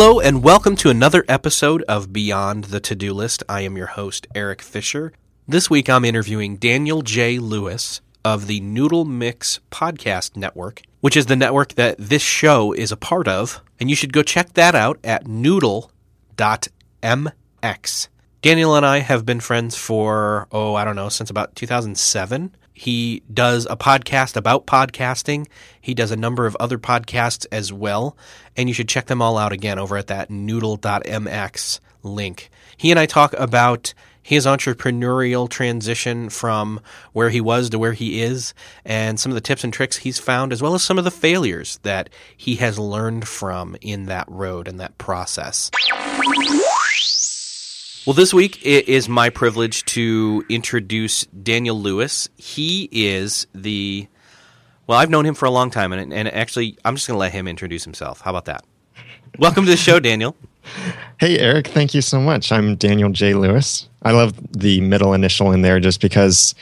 Hello, and welcome to another episode of Beyond the To Do List. I am your host, Eric Fisher. This week I'm interviewing Daniel J. Lewis of the Noodle Mix Podcast Network, which is the network that this show is a part of. And you should go check that out at noodle.mx. Daniel and I have been friends for, oh, I don't know, since about 2007. He does a podcast about podcasting. He does a number of other podcasts as well. And you should check them all out again over at that noodle.mx link. He and I talk about his entrepreneurial transition from where he was to where he is and some of the tips and tricks he's found, as well as some of the failures that he has learned from in that road and that process. Well, this week it is my privilege to introduce Daniel Lewis. He is the well, I've known him for a long time, and, and actually, I'm just going to let him introduce himself. How about that? Welcome to the show, Daniel. Hey, Eric. Thank you so much. I'm Daniel J. Lewis. I love the middle initial in there just because.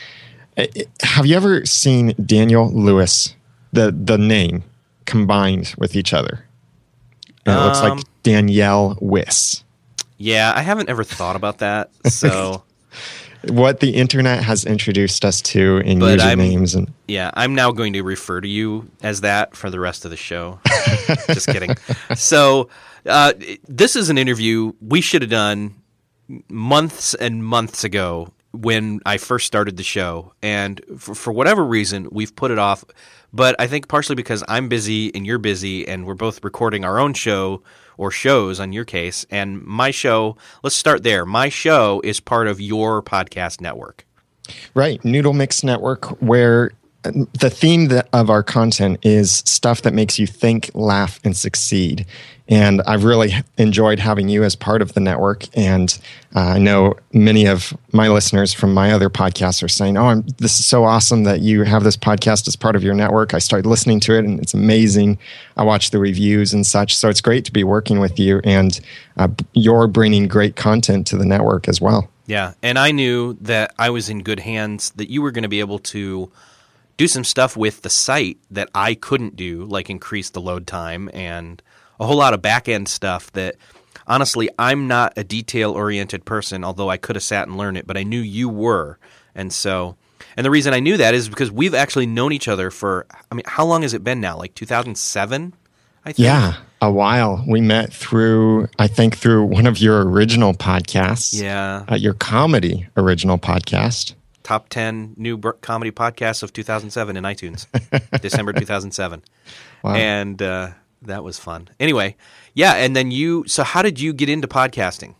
Have you ever seen Daniel Lewis, the the name combined with each other? And it looks Um, like Danielle Wiss. Yeah, I haven't ever thought about that. So, What the internet has introduced us to in But I'm- usernames and yeah, I'm now going to refer to you as that for the rest of the show. just kidding. So, uh, this is an interview we should have done months and months ago when I first started the show. And for, for whatever reason, we've put it off. But I think partially because I'm busy and you're busy, and we're both recording our own show or shows on your case. And my show, let's start there. My show is part of your podcast network. Right, Noodle Mix Network, where the theme of our content is stuff that makes you think, laugh, and succeed. And I've really enjoyed having you as part of the network. And uh, I know many of my listeners from my other podcasts are saying, "Oh, I'm, this is so awesome that you have this podcast as part of your network." I started listening to it, and it's amazing. I watch the reviews and such, so it's great to be working with you. And uh, you're bringing great content to the network as well. Yeah, and I knew that I was in good hands, that you were going to be able to do some stuff with the site that I couldn't do, like increase the load time and a whole lot of back end stuff that honestly, I'm not a detail oriented person, although I could have sat and learned it, but I knew you were. And so, and the reason I knew that is because we've actually known each other for, I mean, how long has it been now? Like 2007? I think. Yeah, a while. We met through, I think, through one of your original podcasts. Yeah. Uh, your comedy original podcast. top 10 new comedy podcasts of 2007 in iTunes, December 2007. Wow. And uh, that was fun. Anyway, yeah. And then you, so how did you get into podcasting?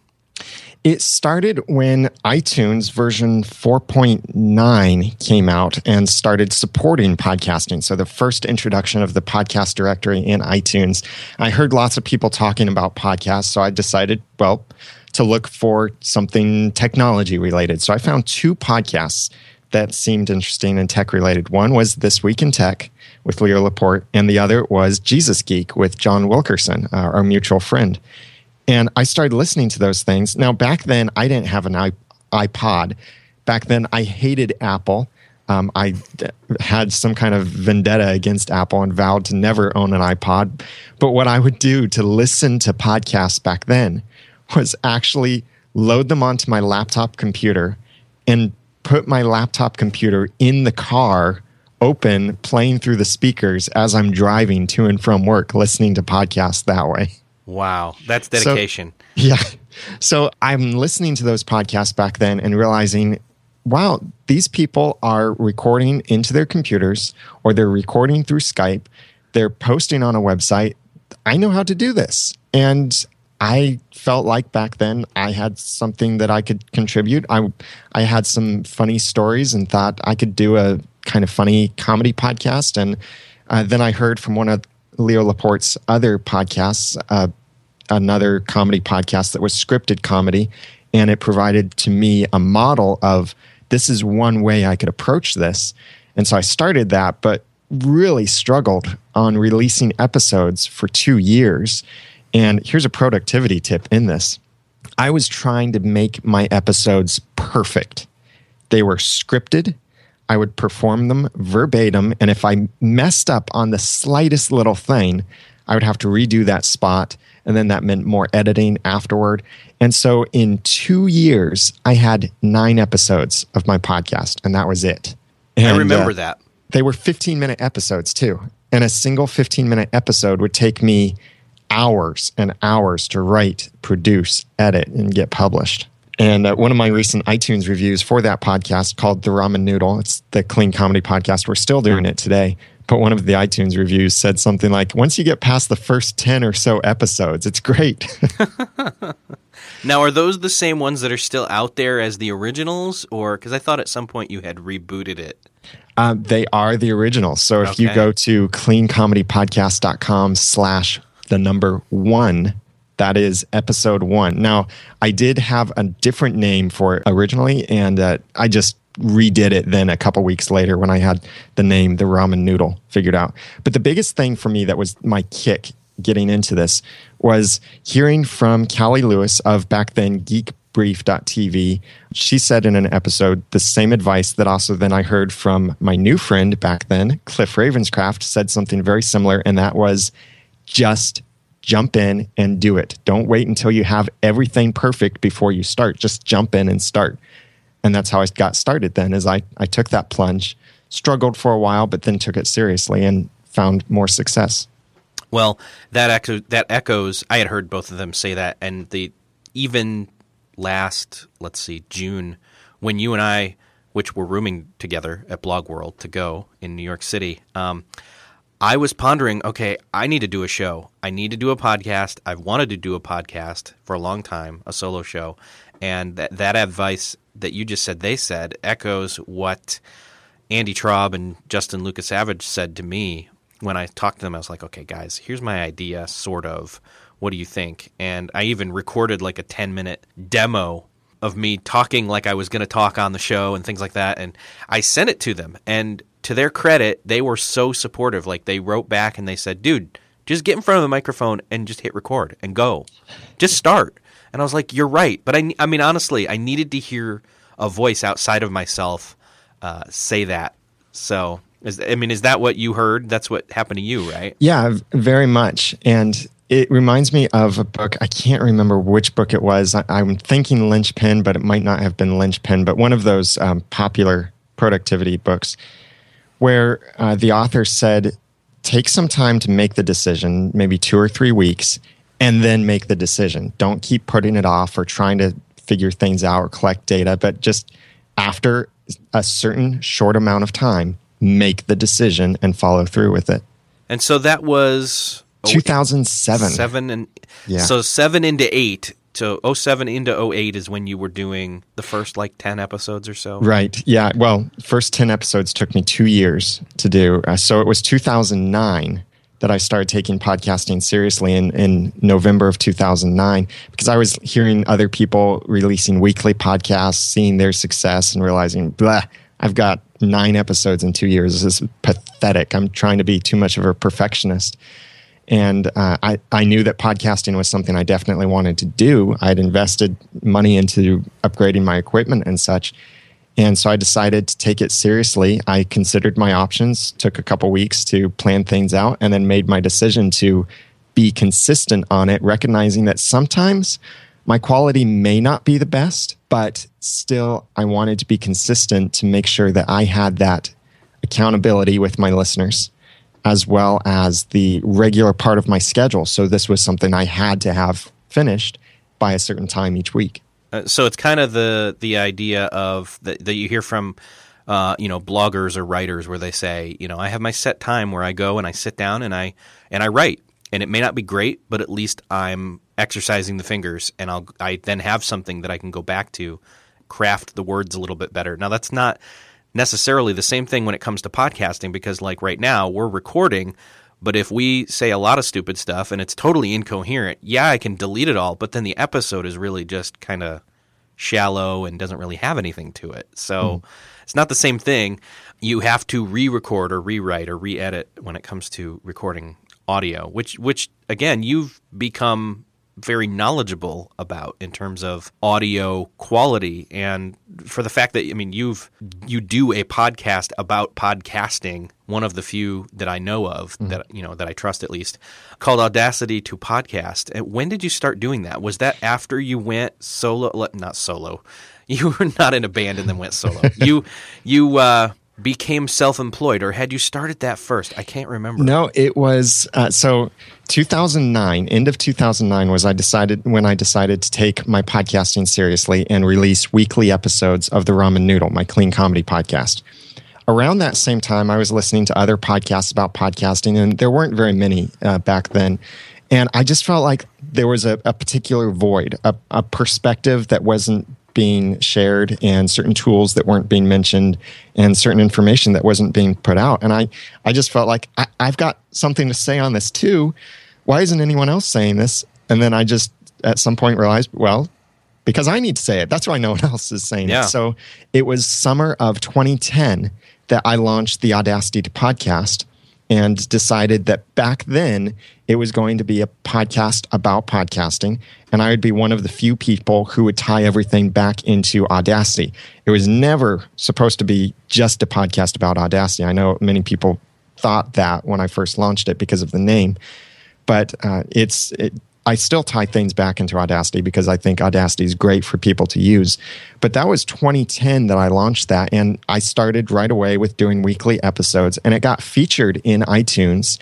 It started when iTunes version 4.9 came out and started supporting podcasting. So, the first introduction of the podcast directory in iTunes. I heard lots of people talking about podcasts. So, I decided, well, to look for something technology related. So, I found two podcasts that seemed interesting and tech related. One was This Week in Tech with Leo Laporte, and the other was Jesus Geek with John Wilkerson, uh, our mutual friend. And I started listening to those things. Now, back then, I didn't have an iPod. Back then, I hated Apple. Um, had some kind of vendetta against Apple and vowed to never own an iPod. But what I would do to listen to podcasts back then was actually load them onto my laptop computer and put my laptop computer in the car open, playing through the speakers as I'm driving to and from work, listening to podcasts that way. Wow. That's dedication. Yeah. So I'm listening to those podcasts back then and realizing wow, these people are recording into their computers or they're recording through Skype, they're posting on a website. I know how to do this. And I felt like back then I had something that I could contribute. I I had some funny stories and thought I could do a kind of funny comedy podcast. And uh, then I heard from one of Leo Laporte's other podcasts, uh, another comedy podcast that was scripted comedy, and it provided to me a model of this is one way I could approach this. And so I started that, but really struggled on releasing episodes for two years. And here's a productivity tip in this I was trying to make my episodes perfect. They were scripted, I would perform them verbatim. And if I messed up on the slightest little thing, I would have to redo that spot. And then that meant more editing afterward. And so in two years, I had nine episodes of my podcast, and that was it. And, I remember uh, that. They were 15 minute episodes too. And a single 15 minute episode would take me hours and hours to write, produce, edit, and get published. And uh, one of my recent iTunes reviews for that podcast called The Ramen Noodle, it's the clean comedy podcast. We're still doing it today. But one of the iTunes reviews said something like, once you get past the first 10 or so episodes, it's great. now, are those the same ones that are still out there as the originals? Or because I thought at some point you had rebooted it? Uh, they are the originals. So if okay. you go to cleancomedypodcast.com slash the number one that is episode one. Now, I did have a different name for it originally, and uh, I just redid it then a couple weeks later when I had the name, the ramen noodle, figured out. But the biggest thing for me that was my kick getting into this was hearing from Cali Lewis of back then geekbrief.tv. She said in an episode the same advice that also then I heard from my new friend back then, Cliff Ravenscraft, said something very similar, and that was just jump in and do it. Don't wait until you have everything perfect before you start. Just jump in and start. And that's how I got started then is I, I took that plunge, struggled for a while, but then took it seriously and found more success. Well, that echo, that echoes. I had heard both of them say that, and the even last, let's see, June, when you and I, which were rooming together at Blog World to go in New York City, um, I was pondering, okay, I need to do a show. I need to do a podcast. I've wanted to do a podcast for a long time, a solo show. And that, that advice that you just said they said echoes what Andy Traub and Justin Lukasavige said to me when I talked to them. I was like, okay, guys, here's my idea, sort of. What do you think? And I even recorded like a 10 minute demo of me talking like I was going to talk on the show and things like that. And I sent it to them. And to their credit, they were so supportive. Like they wrote back and they said, dude, just get in front of the microphone and just hit record and go. Just start. And I was like, you're right. But I, I mean, honestly, I needed to hear a voice outside of myself uh, say that. So, is, I mean, is that what you heard? That's what happened to you, right? Yeah, very much. And it reminds me of a book. I can't remember which book it was. I, am thinking Linchpin, but it might not have been Linchpin, but one of those um, popular productivity books where uh, the author said, take some time to make the decision, maybe two or three weeks, and then make the decision. Don't keep putting it off or trying to figure things out or collect data, but just after a certain short amount of time, make the decision and follow through with it. And so that was 2007. Seven and yeah. so seven into eight so 07 into 08 is when you were doing the first like 10 episodes or so? Right. Yeah. Well first 10 episodes took me two years to do. Uh, so it was 2009 that i started taking podcasting seriously in, in november of 2009 because i was hearing other people releasing weekly podcasts seeing their success and realizing blah i've got nine episodes in two years. This is pathetic. I'm trying to be too much of a perfectionist and uh, I, I knew that podcasting was something I definitely wanted to do. I'd invested money into upgrading my equipment and such. And so I decided to take it seriously. I considered my options, took a couple weeks to plan things out, and then made my decision to be consistent on it, recognizing that sometimes my quality may not be the best, but still I wanted to be consistent to make sure that I had that accountability with my listeners as well as the regular part of my schedule. So this was something I had to have finished by a certain time each week. Uh, so it's kind of the the idea of that, that you hear from uh, you know bloggers or writers where they say you know I have my set time where I go and I sit down and I and I write and it may not be great but at least I'm exercising the fingers and I'll I then have something that I can go back to craft the words a little bit better. Now that's not necessarily the same thing when it comes to podcasting because like right now we're recording but if we say a lot of stupid stuff and it's totally incoherent, yeah, I can delete it all, but then the episode is really just kind of shallow and doesn't really have anything to it. So mm. it's not the same thing. You have to re-record or rewrite or re-edit when it comes to recording audio, which which again, you've become very knowledgeable about in terms of audio quality. And for the fact that I mean you've you do a podcast about podcasting one of the few that I know of mm-hmm. that you know that I trust at least called Audacity to Podcast. And when did you start doing that? Was that after you went solo? Not solo. You were not in a band and then went solo. You you uh became self-employed or had you started that first? I can't remember. No it was uh, so 2009 end of 2009 was i decided when i decided to take my podcasting seriously and release weekly episodes of the ramen noodle my clean comedy podcast. Around that same time i was listening to other podcasts about podcasting and there weren't very many uh, back then. And i just felt like there was a, a particular void a, a perspective that wasn't being shared and certain tools that weren't being mentioned and certain information that wasn't being put out. And I, I just felt like I, I've got something to say on this too. Why isn't anyone else saying this? And then I just at some point realized, well, because I need to say it. That's why no one else is saying yeah. it. So it was summer of 2010 that I launched the Audacity to podcast and decided that back then it was going to be a podcast about podcasting. And I would be one of the few people who would tie everything back into Audacity. It was never supposed to be just a podcast about Audacity. I know many people thought that when I first launched it because of the name, but uh, it's it, I still tie things back into Audacity because I think Audacity is great for people to use. But that was 2010 that I launched that. And I started right away with doing weekly episodes. And it got featured in iTunes,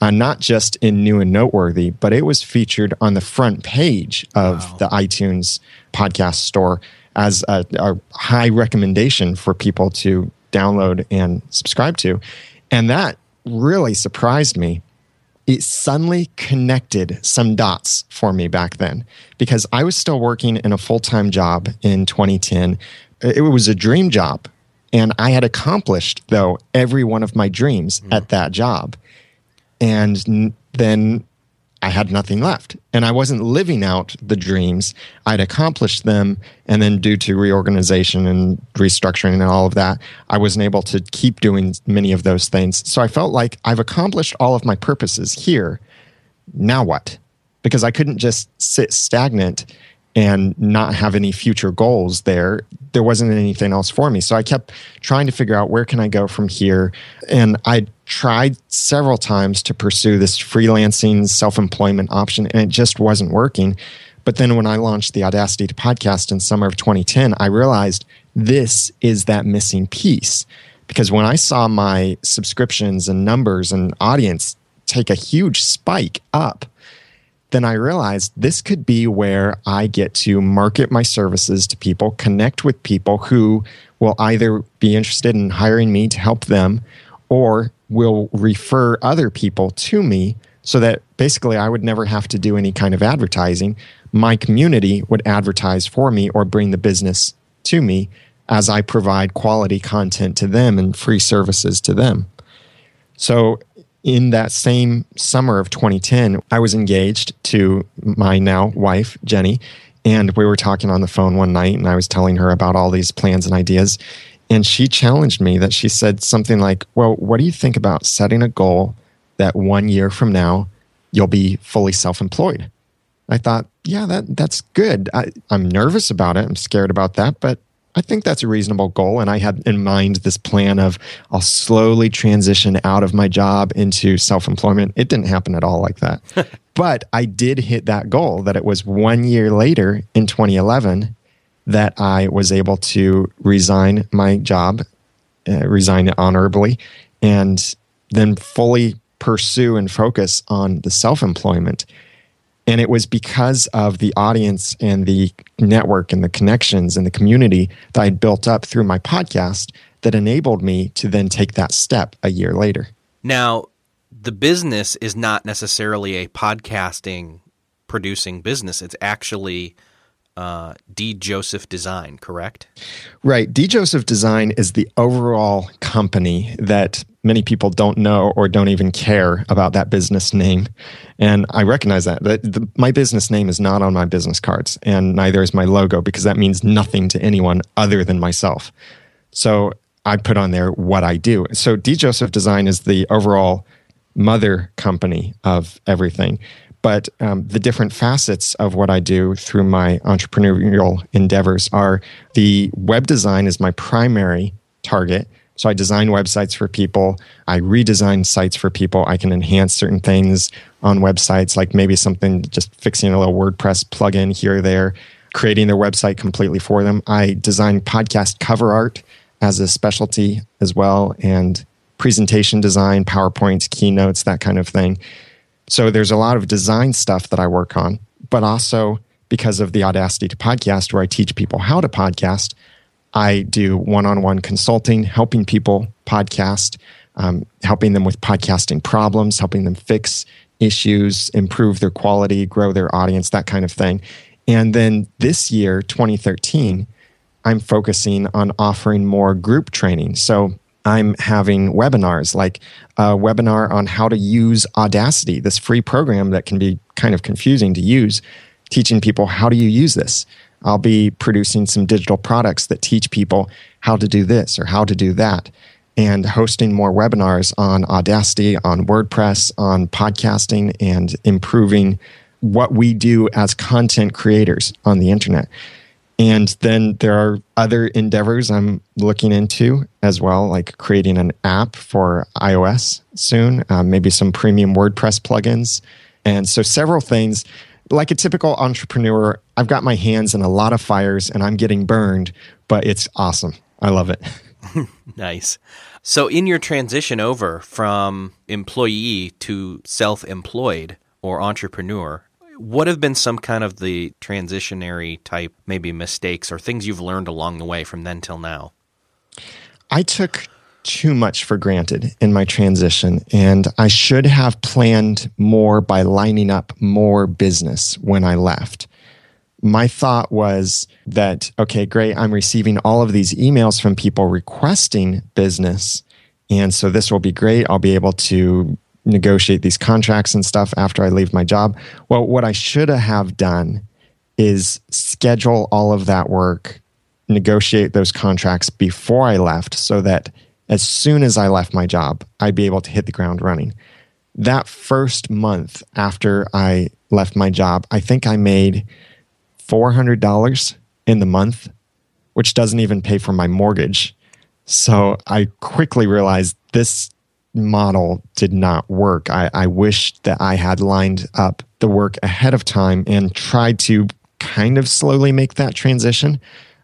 uh, not just in New and Noteworthy, but it was featured on the front page of wow. the iTunes podcast store as a, a high recommendation for people to download and subscribe to. And that really surprised me it suddenly connected some dots for me back then because I was still working in a full time job in 2010. It was a dream job. And I had accomplished, though, every one of my dreams mm. at that job. And then I had nothing left. And I wasn't living out the dreams. I'd accomplished them. And then, due to reorganization and restructuring and all of that, I wasn't able to keep doing many of those things. So I felt like I've accomplished all of my purposes here. Now what? Because I couldn't just sit stagnant and not have any future goals there there wasn't anything else for me so i kept trying to figure out where can i go from here and i tried several times to pursue this freelancing self-employment option and it just wasn't working. But then when i launched the audacity to podcast in summer of 2010 i realized this is that missing piece. Because when i saw my subscriptions and numbers and audience take a huge spike up then I realized this could be where I get to market my services to people, connect with people who will either be interested in hiring me to help them or will refer other people to me so that basically I would never have to do any kind of advertising. My community would advertise for me or bring the business to me as I provide quality content to them and free services to them. So in that same summer of 2010, I was engaged to my now wife, Jenny, and we were talking on the phone one night, and I was telling her about all these plans and ideas. And she challenged me that she said something like, Well, what do you think about setting a goal that one year from now you'll be fully self employed? I thought, yeah, that, that's good. I, I'm nervous about it. I'm scared about that, but I think that's a reasonable goal. And I had in mind this plan of I'll slowly transition out of my job into self employment. It didn't happen at all like that. but I did hit that goal that it was one year later in 2011 that I was able to resign my job, uh, resign it honorably, and then fully pursue and focus on the self employment. And it was because of the audience and the network and the connections and the community that I'd built up through my podcast that enabled me to then take that step a year later. Now, the business is not necessarily a podcasting producing business. It's actually uh, D. Joseph Design, correct? Right. D. Joseph Design is the overall company that many people don't know or don't even care about that business name. And I recognize that. that the, my business name is not on my business cards, and neither is my logo because that means nothing to anyone other than myself. So I put on there what I do. So D. Joseph Design is the overall mother company of everything but um, the different facets of what I do through my entrepreneurial endeavors are the web design is my primary target. So I design websites for people. I redesign sites for people. I can enhance certain things on websites, like maybe something just fixing a little WordPress plugin here or there, creating their website completely for them. I design podcast cover art as a specialty as well, and presentation design, PowerPoints, keynotes, that kind of thing. So there's a lot of design stuff that I work on, but also because of the Audacity to Podcast, where I teach people how to podcast, I do one on one consulting, helping people podcast, um, helping them with podcasting problems, helping them fix issues, improve their quality, grow their audience, that kind of thing. And then this year, 2013, I'm focusing on offering more group training. So I'm having webinars, like a webinar on how to use Audacity, this free program that can be kind of confusing to use, teaching people how do you use this. I'll be producing some digital products that teach people how to do this or how to do that, and hosting more webinars on Audacity, on WordPress, on podcasting, and improving what we do as content creators on the internet. And then there are other endeavors I'm looking into as well, like creating an app for iOS soon, uh, maybe some premium WordPress plugins. And so several things. Like a typical entrepreneur, I've got my hands in a lot of fires and I'm getting burned, but it's awesome. I love it. nice. So, in your transition over from employee to self employed or entrepreneur, what have been some kind of the transitionary type, maybe mistakes or things you've learned along the way from then till now? I took too much for granted in my transition, and I should have planned more by lining up more business when I left. My thought was that, okay, great, I'm receiving all of these emails from people requesting business. And so this will be great. I'll be able to negotiate these contracts and stuff after I leave my job. Well, what I should have done is schedule all of that work, negotiate those contracts before I left so that as soon as I left my job, I'd be able to hit the ground running. That first month after I left my job, I think I made $400 in the month, which doesn't even pay for my mortgage. So I quickly realized this model did not work. I, I wished that I had lined up the work ahead of time and tried to kind of slowly make that transition.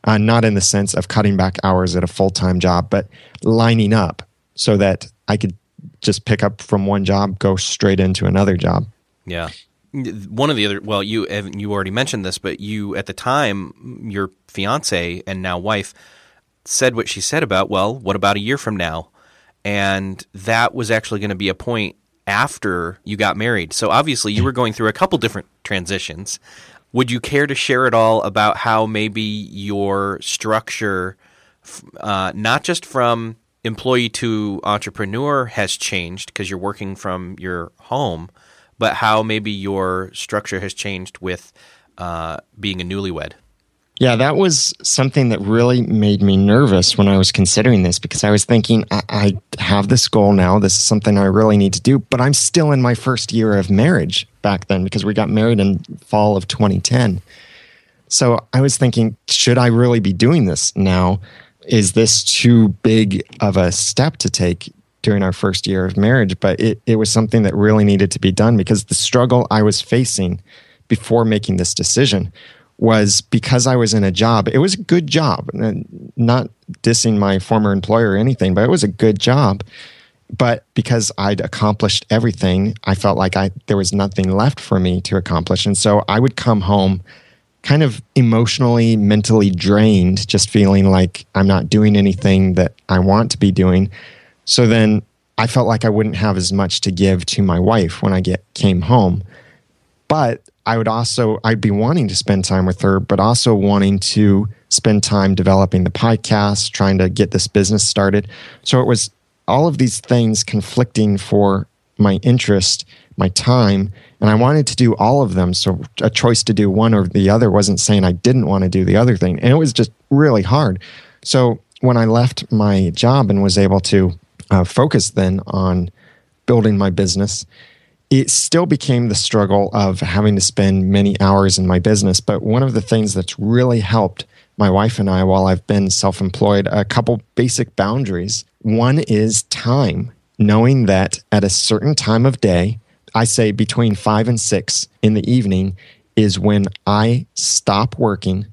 Uh, not in the sense of cutting back hours at a full time job, but lining up so that I could just pick up from one job, go straight into another job. Yeah. One of the other, well, you you already mentioned this, but you at the time, your fiance and now wife said what she said about, well, what about a year from now? And that was actually going to be a point after you got married. So obviously you were going through a couple different transitions. Would you care to share at all about how maybe your structure, uh, not just from employee to entrepreneur, has changed because you're working from your home, but how maybe your structure has changed with uh, being a newlywed? Yeah, that was something that really made me nervous when I was considering this because I was thinking, I, I, have this goal now. This is something I really need to do, but I'm still in my first year of marriage back then because we got married in fall of 2010. So I was thinking, should I really be doing this now? Is this too big of a step to take during our first year of marriage? But it, it was something that really needed to be done because the struggle I was facing before making this decision was because I was in a job. It was a good job, not dissing my former employer or anything, but it was a good job. but because I'd accomplished everything, I felt like I there was nothing left for me to accomplish. And so I would come home kind of emotionally, mentally drained, just feeling like I'm not doing anything that I want to be doing. So then I felt like I wouldn't have as much to give to my wife when I get came home. But I would also I'd be wanting to spend time with her, but also wanting to spend time developing the podcast, trying to get this business started. So it was all of these things conflicting for my interest, my time, and I wanted to do all of them. So a choice to do one or the other wasn't saying I didn't want to do the other thing. And it was just really hard. So when I left my job and was able to uh, focus then on building my business, it still became the struggle of having to spend many hours in my business. But one of the things that's really helped my wife and I, while I've been self employed, a couple basic boundaries. One is time, knowing that at a certain time of day, I say between five and six in the evening, is when I stop working,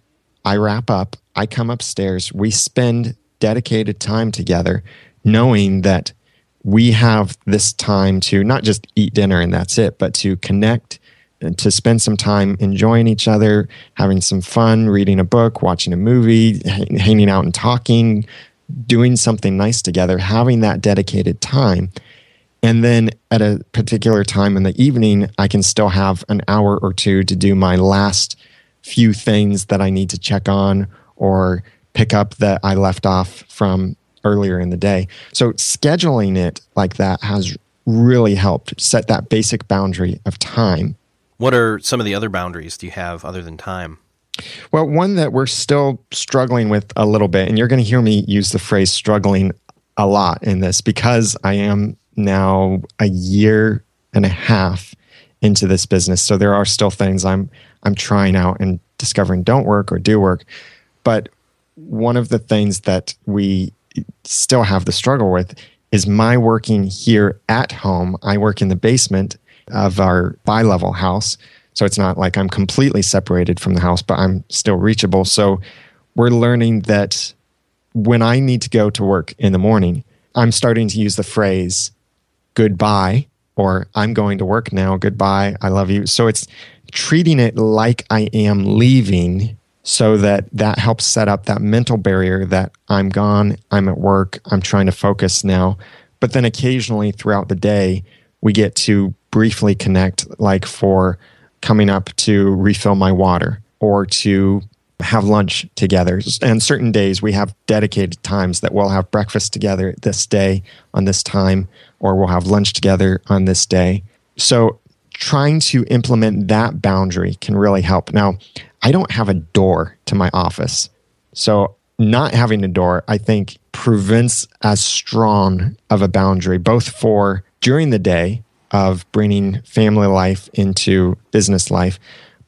I wrap up, I come upstairs, we spend dedicated time together, knowing that we have this time to not just eat dinner and that's it, but to connect and to spend some time enjoying each other, having some fun, reading a book, watching a movie, hanging out and talking, doing something nice together, having that dedicated time. And then at a particular time in the evening, I can still have an hour or two to do my last few things that I need to check on or pick up that I left off from earlier in the day. So scheduling it like that has really helped set that basic boundary of time what are some of the other boundaries do you have other than time? Well, one that we're still struggling with a little bit, and you're going to hear me use the phrase struggling a lot in this because I am now a year and a half into this business. So there are still things I'm I'm trying out and discovering don't work or do work. But one of the things that we still have the struggle with is my working here at home. I work in the basement of our bi level house. So it's not like I'm completely separated from the house, but I'm still reachable. So we're learning that when I need to go to work in the morning, I'm starting to use the phrase goodbye or I'm going to work now. Goodbye. I love you. So it's treating it like I am leaving so that that helps set up that mental barrier that I'm gone, I'm at work, I'm trying to focus now. But then occasionally throughout the day, we get to briefly connect, like for coming up to refill my water or to have lunch together. And certain days we have dedicated times that we'll have breakfast together this day on this time, or we'll have lunch together on this day. So trying to implement that boundary can really help. Now, I don't have a door to my office. So not having a door, I think, prevents as strong of a boundary, both for during the day of bringing family life into business life,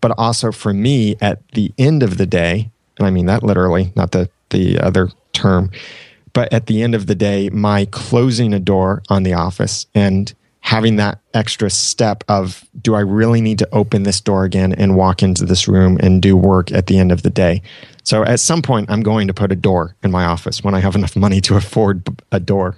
but also for me at the end of the day, and I mean that literally, not the, the other term, but at the end of the day, my closing a door on the office and having that extra step of do I really need to open this door again and walk into this room and do work at the end of the day? So at some point, I'm going to put a door in my office when I have enough money to afford a door.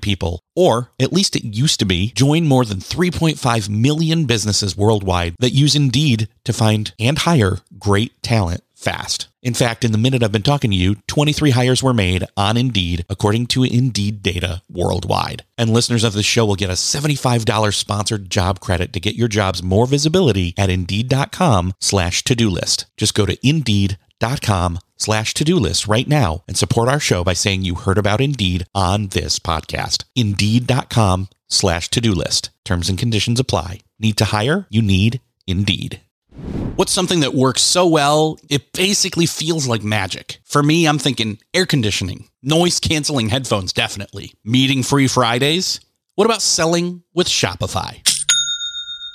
people, or at least it used to be, join more than 3.5 million businesses worldwide that use Indeed to find and hire great talent fast. In fact, in the minute I've been talking to you, 23 hires were made on Indeed, according to Indeed data worldwide. And listeners of the show will get a $75 sponsored job credit to get your jobs more visibility at Indeed.com slash to-do list. Just go to Indeed.com slash to-do list right now and support our show by saying you heard about Indeed on this podcast. Indeed.com slash to-do list. Terms and conditions apply. Need to hire? You need Indeed. What's something that works so well, it basically feels like magic? For me, I'm thinking air conditioning, noise canceling headphones, definitely. Meeting free Fridays, What about selling with Shopify?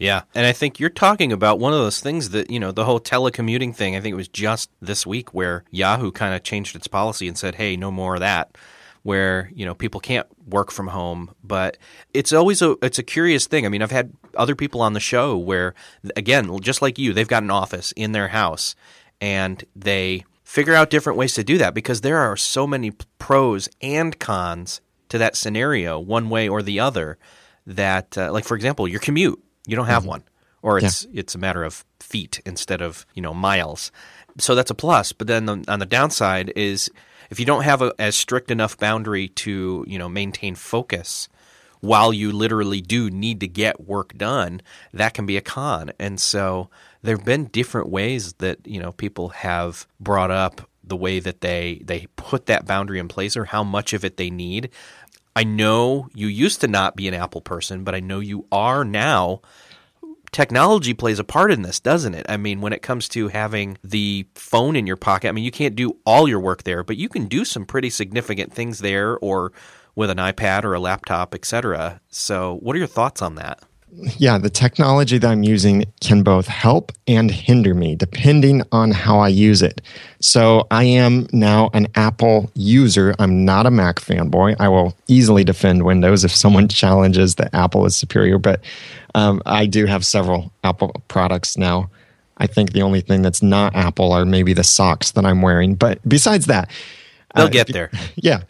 Yeah. And I think you're talking about one of those things that, you know, the whole telecommuting thing. I think it was just this week where Yahoo kind of changed its policy and said, hey, no more of that. Where you know people can't work from home, but it's always a it's a curious thing. I mean, I've had other people on the show where, again, just like you, they've got an office in their house, and they figure out different ways to do that because there are so many pros and cons to that scenario, one way or the other. That, uh, like for example, your commute you don't have mm-hmm. one, or it's yeah. it's a matter of feet instead of you know miles. So that's a plus. But then the, on the downside is if you don't have a as strict enough boundary to you know maintain focus while you literally do need to get work done, that can be a con. And so there have been different ways that you know people have brought up the way that they they put that boundary in place or how much of it they need. I know you used to not be an Apple person, but I know you are now. Technology plays a part in this, doesn't it? I mean, when it comes to having the phone in your pocket, I mean, you can't do all your work there, but you can do some pretty significant things there or with an iPad or a laptop, etc. So, what are your thoughts on that? Yeah, the technology that I'm using can both help and hinder me depending on how I use it. So I am now an Apple user. I'm not a Mac fanboy. I will easily defend Windows if someone challenges that Apple is superior, but um, I do have several Apple products now. I think the only thing that's not Apple are maybe the socks that I'm wearing. But besides that, They'll uh, get there. Yeah.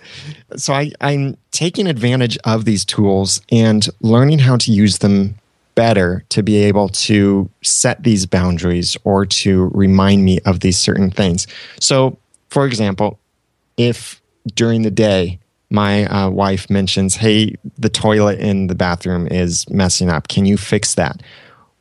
So I, I'm taking advantage of these tools and learning how to use them better to be able to set these boundaries or to remind me of these certain things. So, for example, if during the day my uh, wife mentions, hey, the toilet in the bathroom is messing up, can you fix that?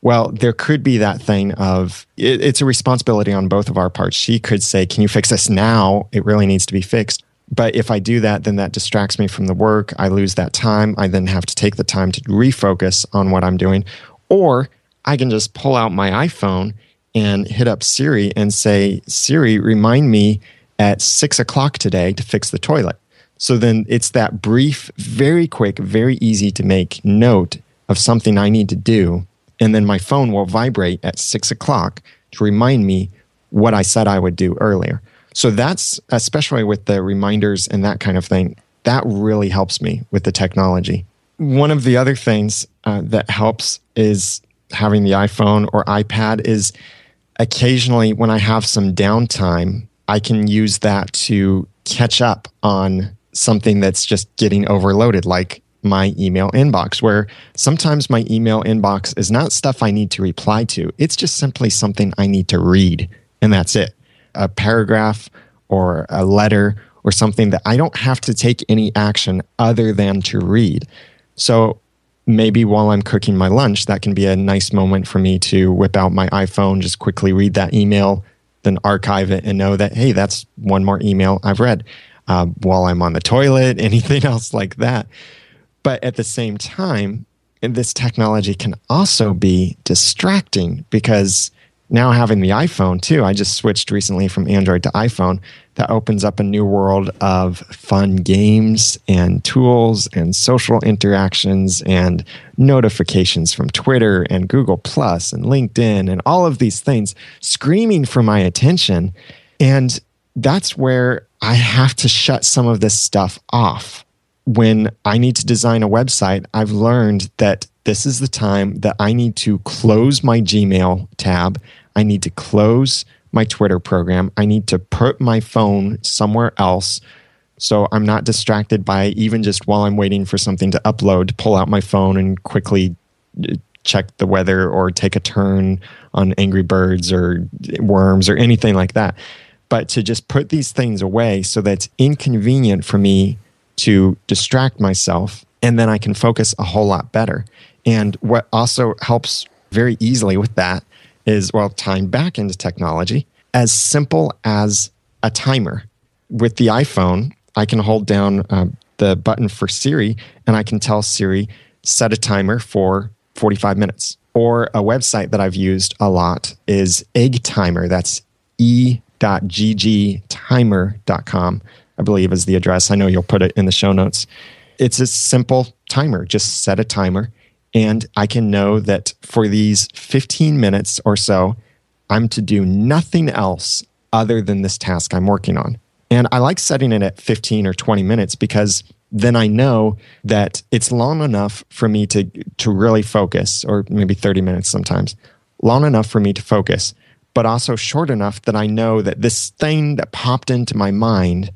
Well, there could be that thing of it, it's a responsibility on both of our parts. She could say, Can you fix this now? It really needs to be fixed. But if I do that, then that distracts me from the work. I lose that time. I then have to take the time to refocus on what I'm doing. Or I can just pull out my iPhone and hit up Siri and say, Siri, remind me at six o'clock today to fix the toilet. So then it's that brief, very quick, very easy to make note of something I need to do and then my phone will vibrate at six o'clock to remind me what I said I would do earlier. So that's especially with the reminders and that kind of thing, that really helps me with the technology. One of the other things uh, that helps is having the iPhone or iPad is occasionally when I have some downtime, I can use that to catch up on something that's just getting overloaded, like my email inbox, where sometimes my email inbox is not stuff I need to reply to. It's just simply something I need to read, and that's it. A paragraph or a letter or something that I don't have to take any action other than to read. So maybe while I'm cooking my lunch, that can be a nice moment for me to whip out my iPhone, just quickly read that email, then archive it and know that, hey, that's one more email I've read. Uh, while I'm on the toilet, anything else like that. But at the same time, this technology can also be distracting because now having the iPhone too, I just switched recently from Android to iPhone. That opens up a new world of fun games and tools and social interactions and notifications from Twitter and Google Plus and LinkedIn and all of these things screaming for my attention. And that's where I have to shut some of this stuff off. When I need to design a website, I've learned that this is the time that I need to close my Gmail tab. I need to close my Twitter program. I need to put my phone somewhere else so I'm not distracted by even just while I'm waiting for something to upload, to pull out my phone and quickly uh, check the weather or take a turn on Angry Birds or worms or anything like that. But to just put these things away so that's inconvenient for me to distract myself and then I can focus a whole lot better. And what also helps very easily with that is, well, time back into technology, as simple as a timer. With the iPhone, I can hold down uh, the button for Siri and I can tell Siri, set a timer for 45 minutes. Or a website that I've used a lot is Egg Timer. That's e.ggtimer.com, I believe is the address. I know you'll put it in the show notes. It's a simple timer. Just set a timer and I can know that for these 15 minutes or so, I'm to do nothing else other than this task I'm working on. And I like setting it at 15 or 20 minutes because then I know that it's long enough for me to, to really focus, or maybe 30 minutes sometimes, long enough for me to focus, but also short enough that I know that this thing that popped into my mind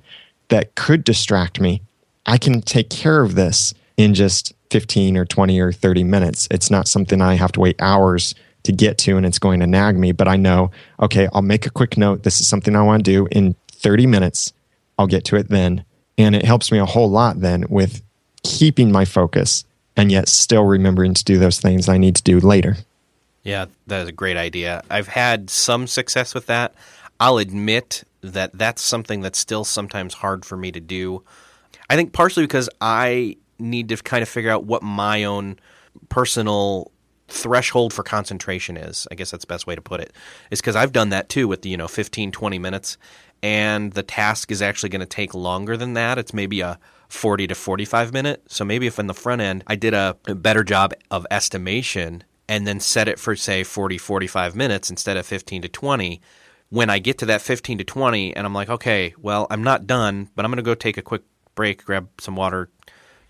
that could distract me, I can take care of this in just 15 or 20 or 30 minutes. It's not something I have to wait hours to get to and it's going to nag me, but I know, okay, I'll make a quick note. This is something I want to do in 30 minutes. I'll get to it then. And it helps me a whole lot then with keeping my focus and yet still remembering to do those things I need to do later. Yeah, that is a great idea. I've had some success with that. I'll admit that that's something that's still sometimes hard for me to do. I think partially because I need to kind of figure out what my own personal threshold for concentration is. I guess that's the best way to put it. Is because I've done that too with the, you know, 15, 20 minutes, and the task is actually going to take longer than that. It's maybe a 40 to 45 minute. So maybe if in the front end I did a, better job of estimation and then set it for, say, 40, 45 minutes instead of 15 to 20, when I get to that 15 to 20 and I'm like, okay, well, I'm not done, but I'm going to go take a quick break, grab some water,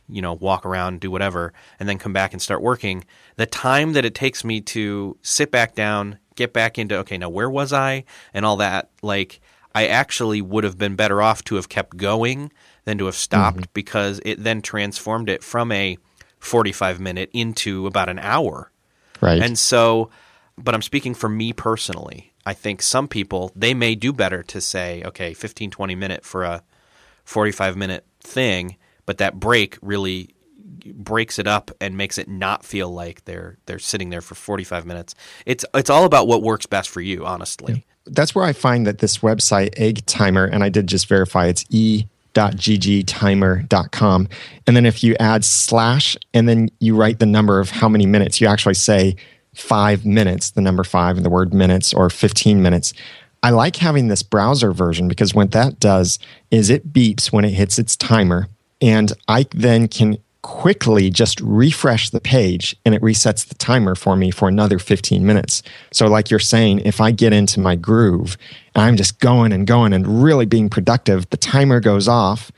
you know, walk around, do whatever, and then come back and start working, the time that it takes me to sit back down, get back into, okay, now where was I and all that, like, I actually would have been better off to have kept going than to have stopped mm-hmm. because it then transformed it from a 45 minute into about an hour. Right. And so, but I'm speaking for me personally. I think some people, they may do better to say, okay, 15, 20 minute for a 45 minute thing but that break really breaks it up and makes it not feel like they're they're sitting there for 45 minutes. It's it's all about what works best for you, honestly. Yeah. That's where I find that this website egg timer and I did just verify it's e e.ggtimer.com and then if you add slash and then you write the number of how many minutes you actually say 5 minutes, the number 5 and the word minutes or 15 minutes. I like having this browser version because what that does is it beeps when it hits its timer and I then can quickly just refresh the page and it resets the timer for me for another 15 minutes. So, like you're saying, if I get into my groove and I'm just going and going and really being productive, the timer goes off.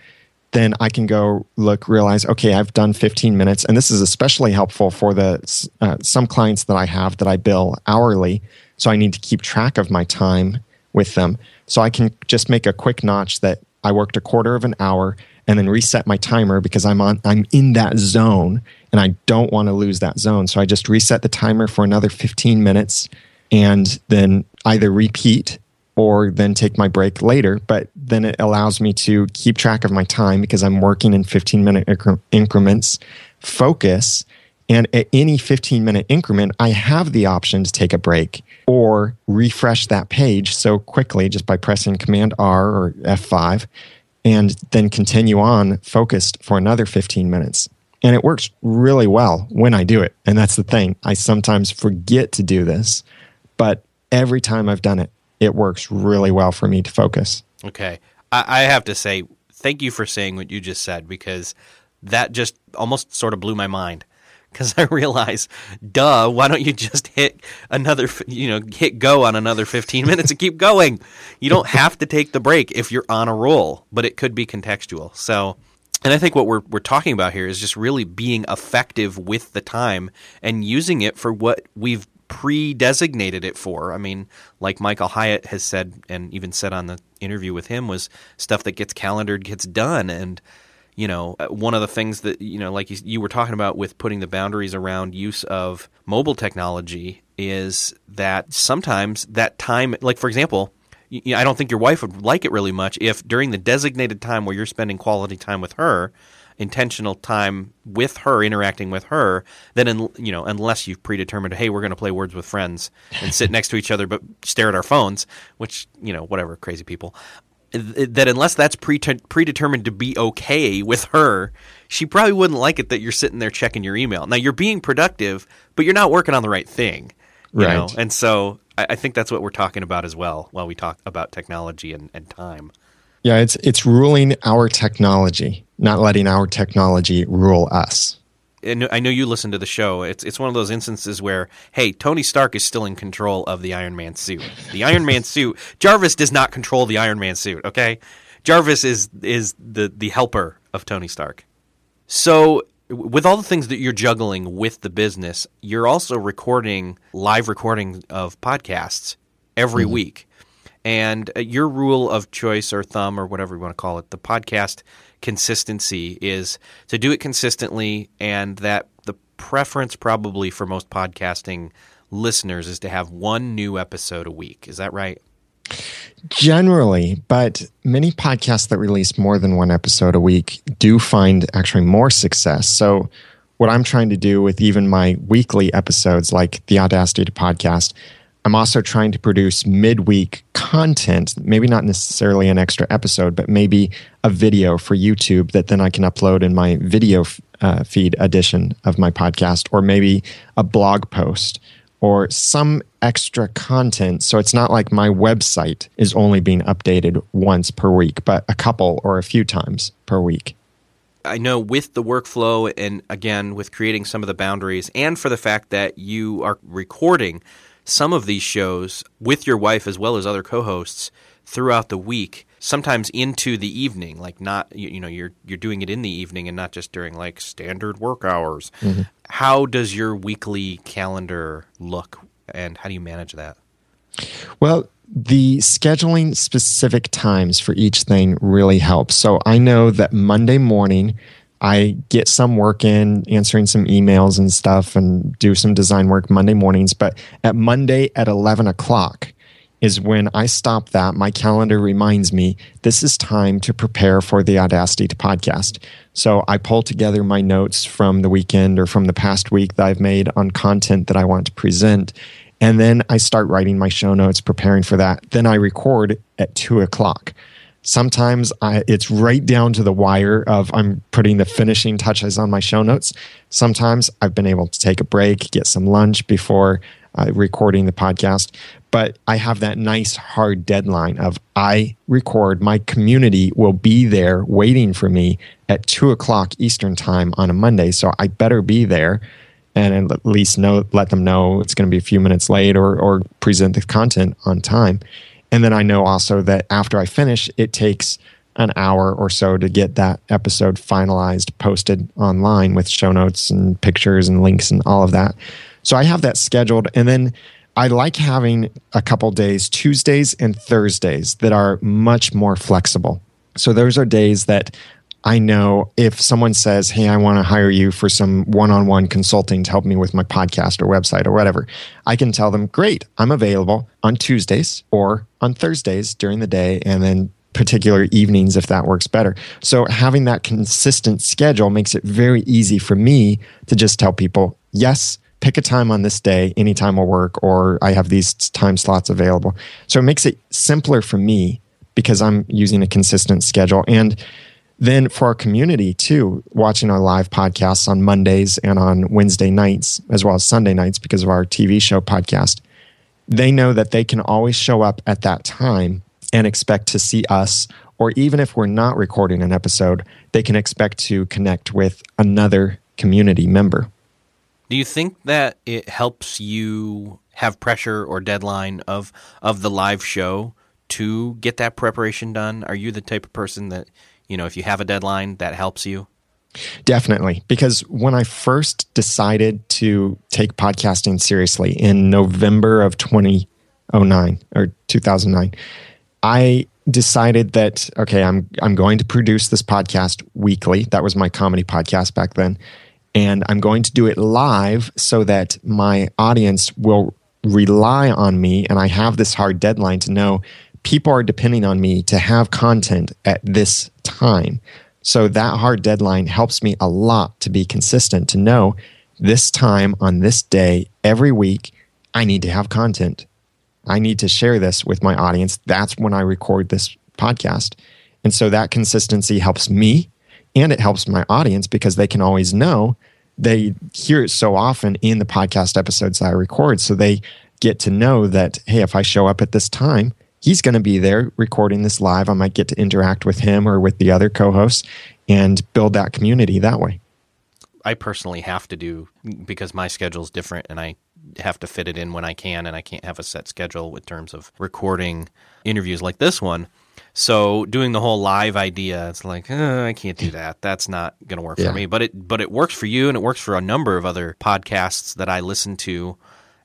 Then I can go look, realize, okay, I've done 15 minutes. And this is especially helpful for the uh, some clients that I have that I bill hourly. So I need to keep track of my time with them. So I can just make a quick notch that I worked a quarter of an hour and then reset my timer because I'm on I'm in that zone and I don't want to lose that zone. So I just reset the timer for another 15 minutes and then either repeat or then take my break later. But then it allows me to keep track of my time because I'm working in 15 minute incre- increments, focus. And at any 15 minute increment, I have the option to take a break or refresh that page so quickly just by pressing Command R or F5 and then continue on focused for another 15 minutes. And it works really well when I do it. And that's the thing. I sometimes forget to do this, but every time I've done it, it works really well for me to focus. Okay. I, I have to say, thank you for saying what you just said because that just almost sort of blew my mind. Because I realize, duh, why don't you just hit another, you know, hit go on another 15 minutes and keep going? You don't have to take the break if you're on a roll, but it could be contextual. So, and I think what we're, we're talking about here is just really being effective with the time and using it for what we've pre-designated it for. I mean, like Michael Hyatt has said, and even said on the interview with him, was stuff that gets calendared gets done. And you know, uh, one of the things that you know, like you, you were talking about with putting the boundaries around use of mobile technology, is that sometimes that time, like for example. I don't think your wife would like it really much if during the designated time where you're spending quality time with her, intentional time with her, interacting with her, then in, you know, unless you've predetermined, hey, we're going to play Words with Friends and sit next to each other but stare at our phones, which you know, whatever, crazy people. That unless that's pre- predetermined to be okay with her, she probably wouldn't like it that you're sitting there checking your email. Now you're being productive, but you're not working on the right thing, you right? Know? And so I, I think that's what we're talking about as well while we talk about technology and, and time. Yeah, it's it's ruling our technology, not letting our technology rule us. And I know you listen to the show. It's it's one of those instances where, hey, Tony Stark is still in control of the Iron Man suit. The Iron Man suit. Jarvis does not control the Iron Man suit. Okay, Jarvis is is the the helper of Tony Stark. So with all the things that you're juggling with the business, you're also recording live recording of podcasts every mm-hmm. week. And uh, your rule of choice or thumb or whatever you want to call it, the podcast consistency is to do it consistently, and that the preference probably for most podcasting listeners is to have one new episode a week. Is that right? Generally, but many podcasts that release more than one episode a week do find actually more success. So, what I'm trying to do with even my weekly episodes, like the Audacity to Podcast, I'm also trying to produce midweek content, maybe not necessarily an extra episode, but maybe a video for YouTube that then I can upload in my video uh, feed edition of my podcast, or maybe a blog post or some extra content. So it's not like my website is only being updated once per week, but a couple or a few times per week. I know with the workflow and again with creating some of the boundaries and for the fact that you are recording some of these shows with your wife as well as other co-hosts throughout the week sometimes into the evening like not you, you, know you're you're doing it in the evening and not just during like standard work hours. Mm-hmm. how does your weekly calendar look and how do you manage that? Well the scheduling specific times for each thing really helps. So i know that monday morning I get some work in answering some emails and stuff and do some design work Monday mornings. But at Monday at 11 o'clock is when I stop that. My calendar reminds me this is time to prepare for the Audacity to podcast. So I pull together my notes from the weekend or from the past week that I've made on content that I want to present. And then I start writing my show notes, preparing for that. Then I record at two o'clock. Sometimes I, it's right down to the wire of I'm putting the finishing touches on my show notes. Sometimes I've been able to take a break, get some lunch before uh, recording the podcast. But I have that nice hard deadline of I record, my community will be there waiting for me at two o'clock Eastern time on a Monday. So I better be there and at least know, let them know it's going to be a few minutes late or, or present the content on time. And then I know also that after I finish, it takes an hour or so to get that episode finalized, posted online with show notes and pictures and links and all of that. So I have that scheduled. And then I like having a couple days, Tuesdays and Thursdays, that are much more flexible. So those are days that I know if someone says, Hey, I want to hire you for some one on one consulting to help me with my podcast or website or whatever, I can tell them, Great, I'm available on Tuesdays or on Thursdays during the day and then particular evenings if that works better. So having that consistent schedule makes it very easy for me to just tell people, Yes, pick a time on this day, anytime will work, or I have these time slots available. So it makes it simpler for me because I'm using a consistent schedule. And then for our community too, watching our live podcasts on Mondays and on Wednesday nights, as well as Sunday nights because of our TV show podcast, they know that they can always show up at that time and expect to see us or even if we're not recording an episode, they can expect to connect with another community member. Do you think that it helps you have pressure or deadline of of the live show to get that preparation done? Are you the type of person that, you know, if you have a deadline, that helps you? Definitely. Because when I first decided to take podcasting seriously in November of 2009 or 2009, I decided that okay, I'm I'm going to produce this podcast weekly. That was my comedy podcast back then. And I'm going to do it live so that my audience will rely on me and I have this hard deadline to know people are depending on me to have content at this time. So that hard deadline helps me a lot to be consistent to know this time on this day every week I need to have content. I need to share this with my audience. That's when I record this podcast. And so that consistency helps me and it helps my audience because they can always know they hear it so often in the podcast episodes I record. So they get to know that, hey, if I show up at this time, he's going to be there recording this live. I might get to interact with him or with the other co hosts and build that community that way. I personally have to do because my schedule is different and I have to fit it in when I can and I can't have a set schedule in terms of recording interviews like this one. So doing the whole live idea, it's like uh, I can't do that. That's not going to work yeah. for me. But it but it works for you and it works for a number of other podcasts that I listen to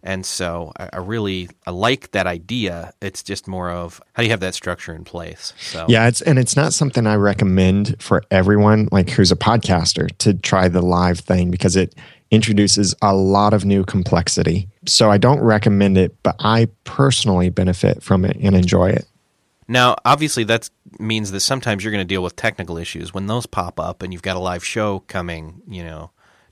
and so I, I, really I like that idea. It's just more of how do you have that structure in place. So yeah, it's and it's not something I recommend for everyone like who's a podcaster to try the live thing because it introduces a lot of new complexity. So I don't recommend it, but I personally benefit from it and enjoy it. Now, obviously, that means that sometimes you're going to deal with technical issues when those pop up, and you've got a live show coming. You know,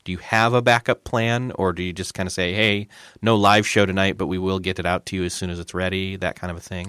do you have a backup plan or do you just kind of say hey no live show tonight but we will get it out to you as soon as it's ready that kind of a thing?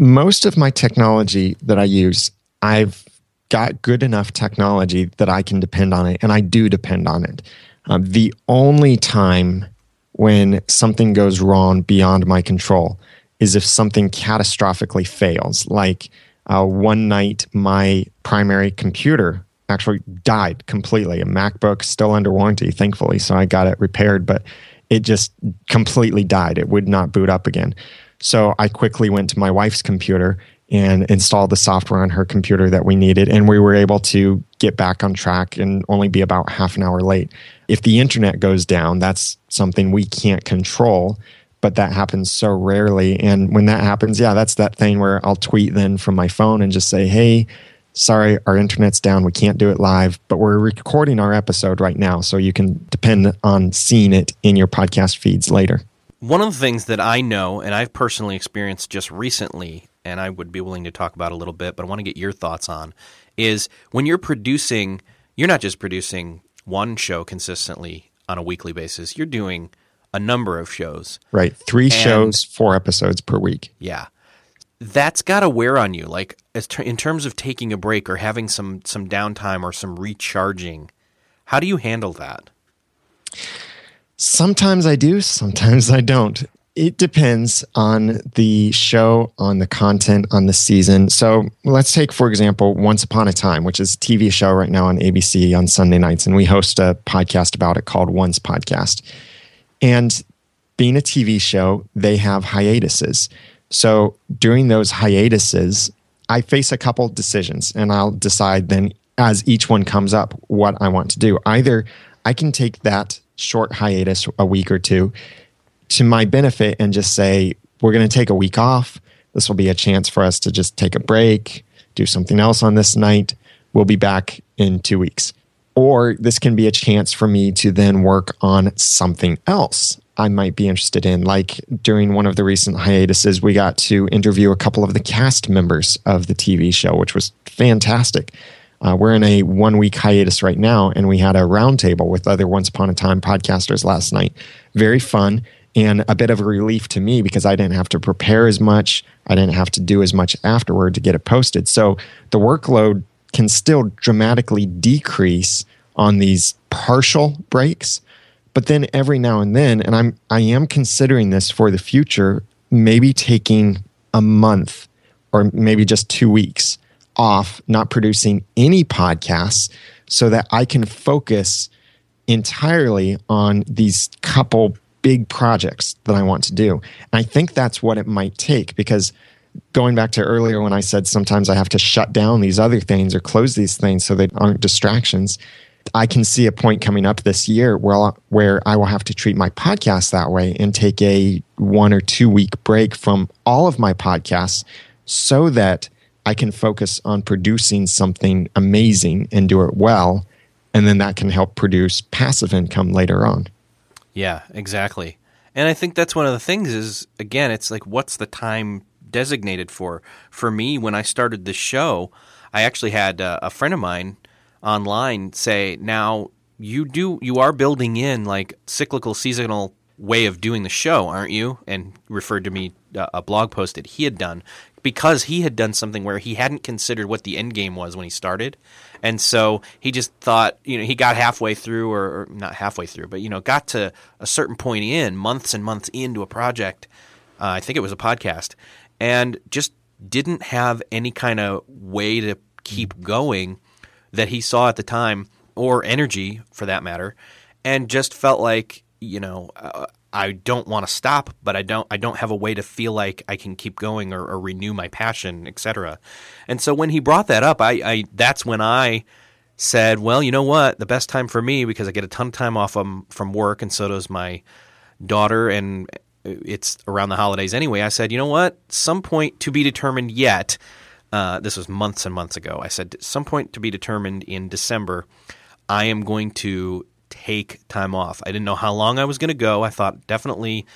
Most of my technology that i use i've got good enough technology that i can depend on it and i do depend on it. Um, the only time when something goes wrong beyond my control is if something catastrophically fails. Like uh, one night my primary computer actually died completely. A MacBook still under warranty, thankfully, so I got it repaired, but it just completely died. It would not boot up again. So I quickly went to my wife's computer and installed the software on her computer that we needed, and we were able to get back on track and only be about half an hour late. If the internet goes down, that's something we can't control but that happens so rarely. And when that happens, yeah, that's that thing where I'll tweet then from my phone and just say, hey, sorry, our internet's down. We can't do it live, but we're recording our episode right now. So you can depend on seeing it in your podcast feeds later. One of the things that I know and I've personally experienced just recently, and I would be willing to talk about a little bit, but I want to get your thoughts on, is when you're producing, you're not just producing one show consistently on a weekly basis, you're doing a number of shows. Right. Three and, shows, four episodes per week. Yeah that's got to wear on you. Like ter- in terms of taking a break or having some some downtime or some recharging. How do you handle that? Sometimes I do, sometimes I don't. It depends on the show, on the content, on the season. So let's take, for example, Once Upon a Time, which is a TV show right now on ABC on Sunday nights. And we host a podcast about it called Once Podcast. And being a TV show, they have hiatuses. So during those hiatuses, I face a couple decisions and I'll decide then as each one comes up what I want to do. Either I can take that short hiatus a week or two to my benefit and just say, we're going to take a week off. This will be a chance for us to just take a break, do something else on this night. We'll be back in two weeks. Or this can be a chance for me to then work on something else I might be interested in. Like during one of the recent hiatuses, we got to interview a couple of the cast members of the TV show, which was fantastic. Uh, we're in a one week hiatus right now, and we had a roundtable with other Once Upon a Time podcasters last night. Very fun and a bit of a relief to me because I didn't have to prepare as much. I didn't have to do as much afterward to get it posted. So the workload can still dramatically decrease on these partial breaks But then every now and then, and I'm I am considering this for the future, maybe taking a month or maybe just two weeks off, not producing any podcasts, so that I can focus entirely on these couple big projects that I want to do. And I think that's what it might take because going back to earlier when I said sometimes I have to shut down these other things or close these things so they aren't distractions. I can see a point coming up this year where where I will have to treat my podcast that way and take a one or two week break from all of my podcasts so that I can focus on producing something amazing and do it well and then that can help produce passive income later on. Yeah, exactly. And I think that's one of the things is again it's like what's the time designated for? For me when I started the show, I actually had uh, a friend of mine online say, "Now you do you are building in like cyclical seasonal way of doing the show, aren't you?" And referred to me uh, a blog post that he had done because he had done something where he hadn't considered what the end game was when he started. And so he just thought, you know, he got halfway through, or, or, not halfway through, but, you know, got to a certain point in, months and months into a project. Uh, I think it was a podcast, and just didn't have any kind of way to keep going that he saw at the time, or energy for that matter, and just felt like, you know, uh, I don't want to stop, but I don't I don't have a way to feel like I can keep going or, or renew my passion, etc. And so when he brought that up, I, I that's when I said, well, you know what, the best time for me because I get a ton of time off from from work, and so does my daughter, and it's around the holidays anyway. I said, you know what, some point to be determined yet. Uh, this was months and months ago. I said, at some point to be determined in December. I am going to take time off. I didn't know how long I was going to go. I thought definitely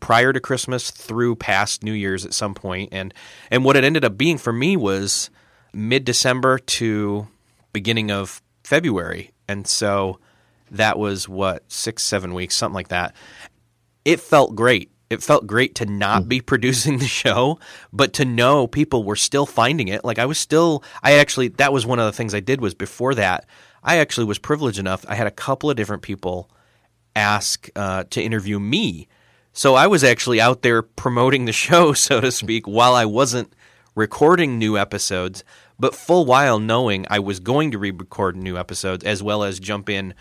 prior to Christmas through past New Year's at some point, and and what it ended up being for me was mid December to beginning of February, and so that was what six seven weeks something like that. It felt great. It felt great to not be producing the show, but to know people were still finding it. Like I was still, I actually, that was one of the things I did was before that, I actually was privileged enough. I had a couple of different people ask uh, to interview me. So I was actually out there promoting the show, so to speak, while I wasn't recording new episodes, but full while knowing I was going to re record new episodes as well as jump in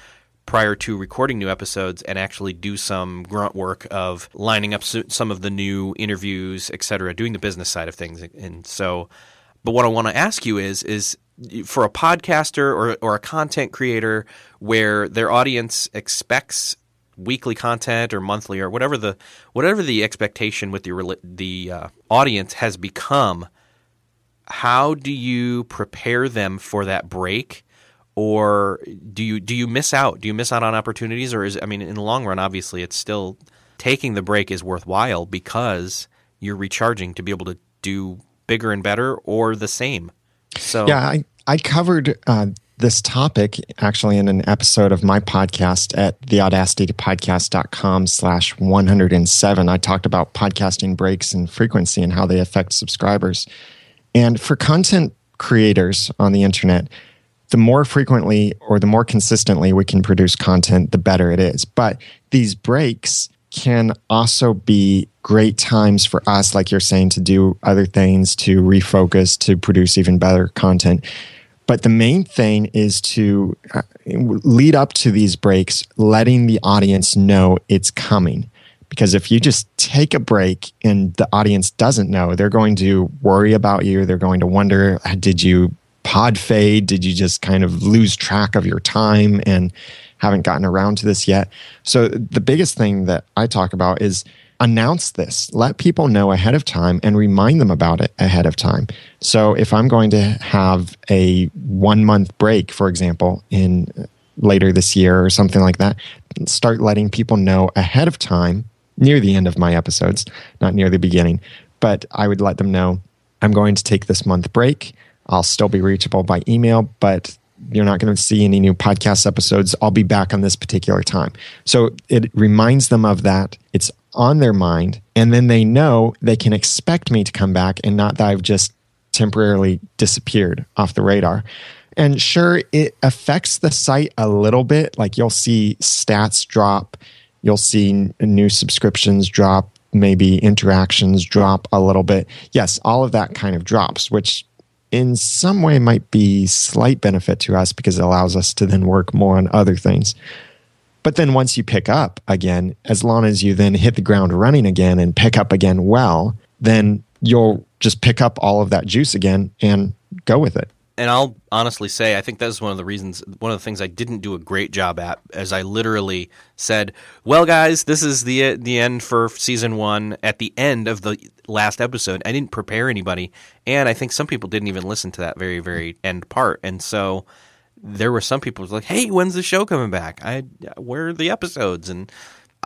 prior to recording new episodes and actually do some grunt work of lining up some of the new interviews, et cetera, doing the business side of things. And so, but what I want to ask you is, is for a podcaster or, or a content creator where their audience expects weekly content or monthly or whatever the whatever the expectation with the the uh, audience has become how do you prepare them for that break or do you do you miss out do you miss out on opportunities or is I mean in the long run obviously it's still taking the break is worthwhile because you're recharging to be able to do bigger and better or the same so yeah, I, I covered uh, this topic actually in an episode of my podcast at theaudacitytopodcast.com slash 107. I talked about podcasting breaks and frequency and how they affect subscribers. And for content creators on the internet, the more frequently or the more consistently we can produce content, the better it is. But these breaks can also be great times for us, like you're saying, to do other things, to refocus, to produce even better content. But the main thing is to uh, lead up to these breaks, letting the audience know it's coming. Because if you just take a break and the audience doesn't know, they're going to worry about you. They're going to wonder, did you pod fade? Did you just kind of lose track of your time? And haven't gotten around to this yet. So the biggest thing that I talk about is announce this. Let people know ahead of time and remind them about it ahead of time. So if I'm going to have a 1 month break for example in later this year or something like that, start letting people know ahead of time near the end of my episodes, not near the beginning, but I would let them know I'm going to take this month break. I'll still be reachable by email, but you're not going to see any new podcast episodes. I'll be back on this particular time. So it reminds them of that. It's on their mind. And then they know they can expect me to come back and not that I've just temporarily disappeared off the radar. And sure, it affects the site a little bit. Like you'll see stats drop, you'll see new subscriptions drop, maybe interactions drop a little bit. Yes, all of that kind of drops, which in some way might be slight benefit to us because it allows us to then work more on other things. But then once you pick up again, as long as you then hit the ground running again and pick up again well, then you'll just pick up all of that juice again and go with it and I'll honestly say I think that's one of the reasons one of the things I didn't do a great job at as I literally said, "Well guys, this is the the end for season 1 at the end of the last episode." I didn't prepare anybody, and I think some people didn't even listen to that very very end part. And so there were some people like, "Hey, when's the show coming back? I where are the episodes?" And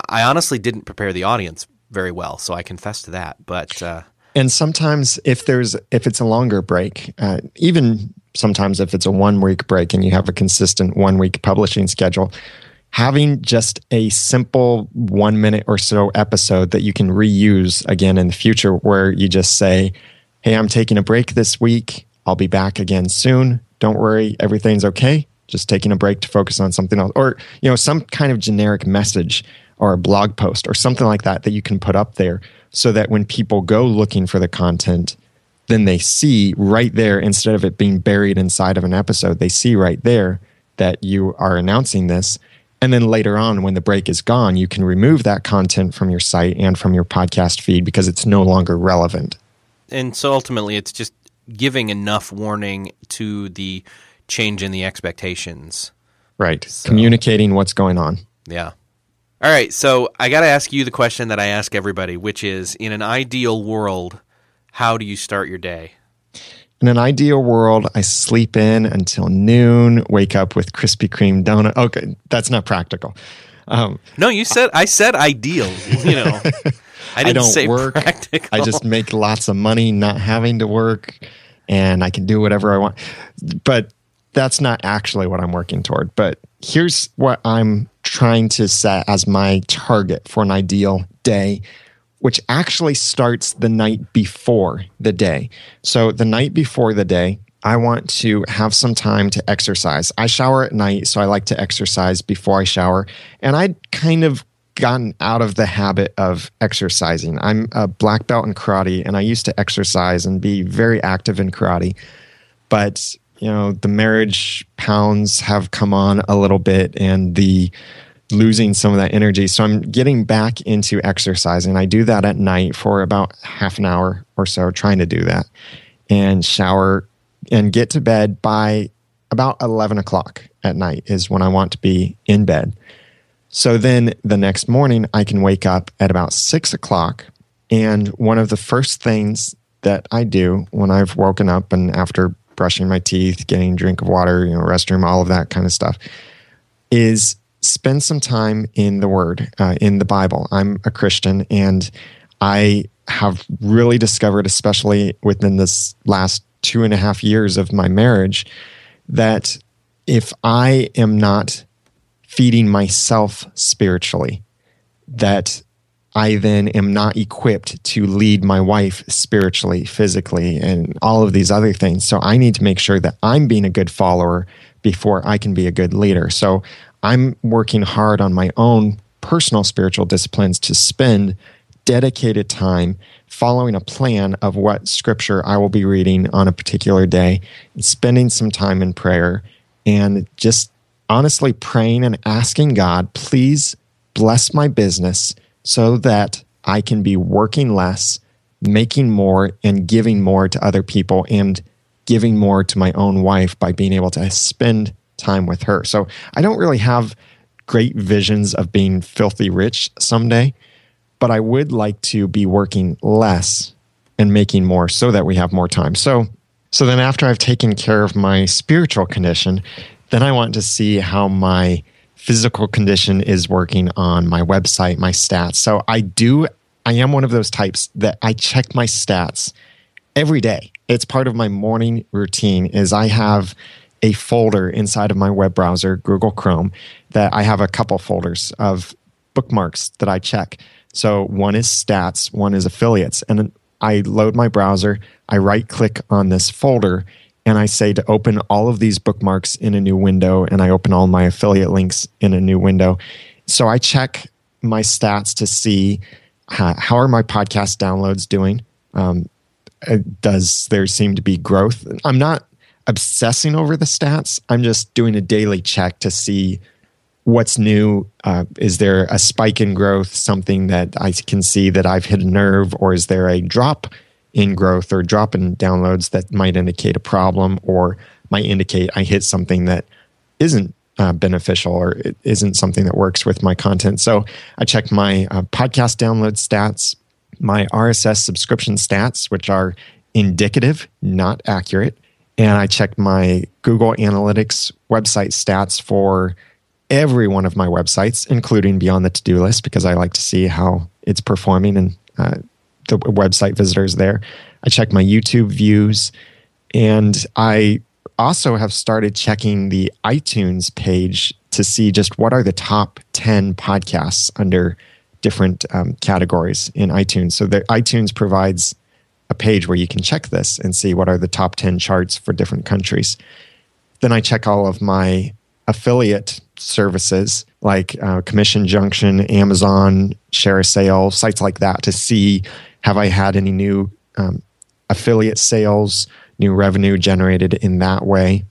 I honestly didn't prepare the audience very well, so I confess to that. But uh, and sometimes if there's if it's a longer break, uh, even sometimes if it's a one week break and you have a consistent one week publishing schedule, having just a simple one minute or so episode that you can reuse again in the future where you just say, Hey, I'm taking a break this week. I'll be back again soon. Don't worry, everything's okay. Just taking a break to focus on something else. Or, you know, some kind of generic message or a blog post or something like that that you can put up there so that when people go looking for the content, then they see right there, instead of it being buried inside of an episode, they see right there that you are announcing this. And then later on, when the break is gone, you can remove that content from your site and from your podcast feed because it's no longer relevant. And so ultimately, it's just giving enough warning to the change in the expectations. Right. So, Communicating what's going on. Yeah. All right. So I got to ask you the question that I ask everybody, which is in an ideal world, how do you start your day? In an ideal world, I sleep in until noon, wake up with Krispy Kreme donut. Okay, that's not practical. Um, no, you said I said ideal. You know, I didn't I don't say work. practical. I just make lots of money, not having to work, and I can do whatever I want. But that's not actually what I'm working toward. But here's what I'm trying to set as my target for an ideal day which actually starts the night before the day. So, the night before the day, I want to have some time to exercise. I shower at night, so I like to exercise before I shower. And I'd kind of gotten out of the habit of exercising. I'm a black belt in karate, and I used to exercise and be very active in karate. But, you know, the marriage pounds have come on a little bit, and the losing some of that energy. So I'm getting back into exercising. I do that at night for about half an hour or so, trying to do that and shower and get to bed by about 11 o'clock at night is when I want to be in bed. So then the next morning, I can wake up at about six o'clock. And one of the first things that I do when I've woken up and after brushing my teeth, getting a drink of water, you know, restroom, all of that kind of stuff, is spend some time in the Word, uh, in the Bible. I'm a Christian, and I have really discovered, especially within this last two and a half years of my marriage, that if I am not feeding myself spiritually, that I then am not equipped to lead my wife spiritually, physically, and all of these other things. So I need to make sure that I'm being a good follower before I can be a good leader. So I'm working hard on my own personal spiritual disciplines to spend dedicated time following a plan of what scripture I will be reading on a particular day, and spending some time in prayer, and just honestly praying and asking God, please bless my business so that I can be working less, making more, and giving more to other people, and giving more to my own wife by being able to spend time with her. So I don't really have great visions of being filthy rich someday, but I would like to be working less and making more so that we have more time. So so then after I've taken care of my spiritual condition, then I want to see how my physical condition is working on my website, my stats. So I do I am one of those types that I check my stats every day. It's part of my morning routine is I have a folder inside of my web browser, Google Chrome, that I have a couple folders of bookmarks that I check. So one is stats, one is affiliates. And I load my browser, I right click on this folder, and I say to open all of these bookmarks in a new window, and I open all my affiliate links in a new window. So I check my stats to see how, are my podcast downloads doing. Um, uh, does there seem to be growth? I'm not obsessing over the stats. I'm just doing a daily check to see what's new. Uh, is there a spike in growth? Something that I can see that I've hit a nerve, or is there a drop in growth or drop in downloads that might indicate a problem or might indicate I hit something that isn't uh, beneficial or it isn't something that works with my content. So I check my uh, podcast download stats, my RSS subscription stats, which are indicative, not accurate. And I check my Google Analytics website stats for every one of my websites, including Beyond the To Do List, because I like to see how it's performing and uh, the website visitors there. I check my YouTube views, and I also have started checking the iTunes page to see just what are the top 10 podcasts under different um, categories in iTunes. So the iTunes provides a page where you can check this and see what are the top 10 charts for different countries. Then I check all of my affiliate services like uh, Commission Junction, Amazon, ShareASale, sites like that to see have I had any new um, affiliate sales, new revenue generated in that way?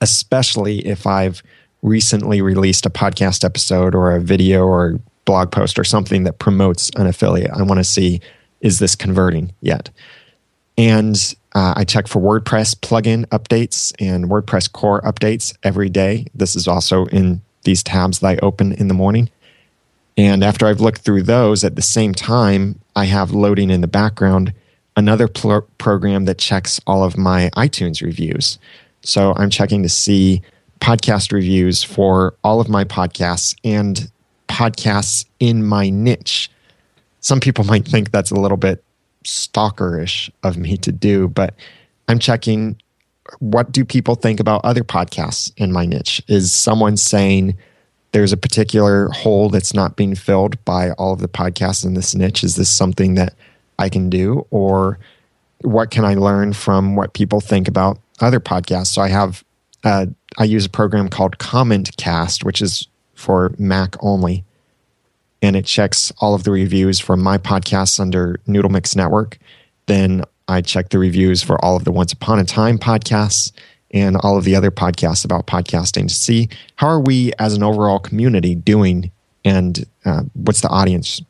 Especially if I've recently released a podcast episode or a video or blog post or something that promotes an affiliate. I want to see is this converting yet? And uh, I check for WordPress plugin updates and WordPress core updates every day. This is also in these tabs that I open in the morning. And after I've looked through those at the same time, I have loading in the background another pl- program that checks all of my iTunes reviews. So I'm checking to see podcast reviews for all of my podcasts and podcasts in my niche. Some people might think that's a little bit stalkerish of me to do, but I'm checking what do people think about other podcasts in my niche? Is someone saying there's a particular hole that's not being filled by all of the podcasts in this niche. Is this something that I can do? Or what can I learn from what people think about other podcasts? So I have, uh, I use a program called CommentCast, which is for Mac only. And it checks all of the reviews for my podcasts under Noodle Mix Network. Then I check the reviews for all of the Once Upon a Time podcasts and all of the other podcasts about podcasting to see how are we as an overall community doing and uh, what's the audience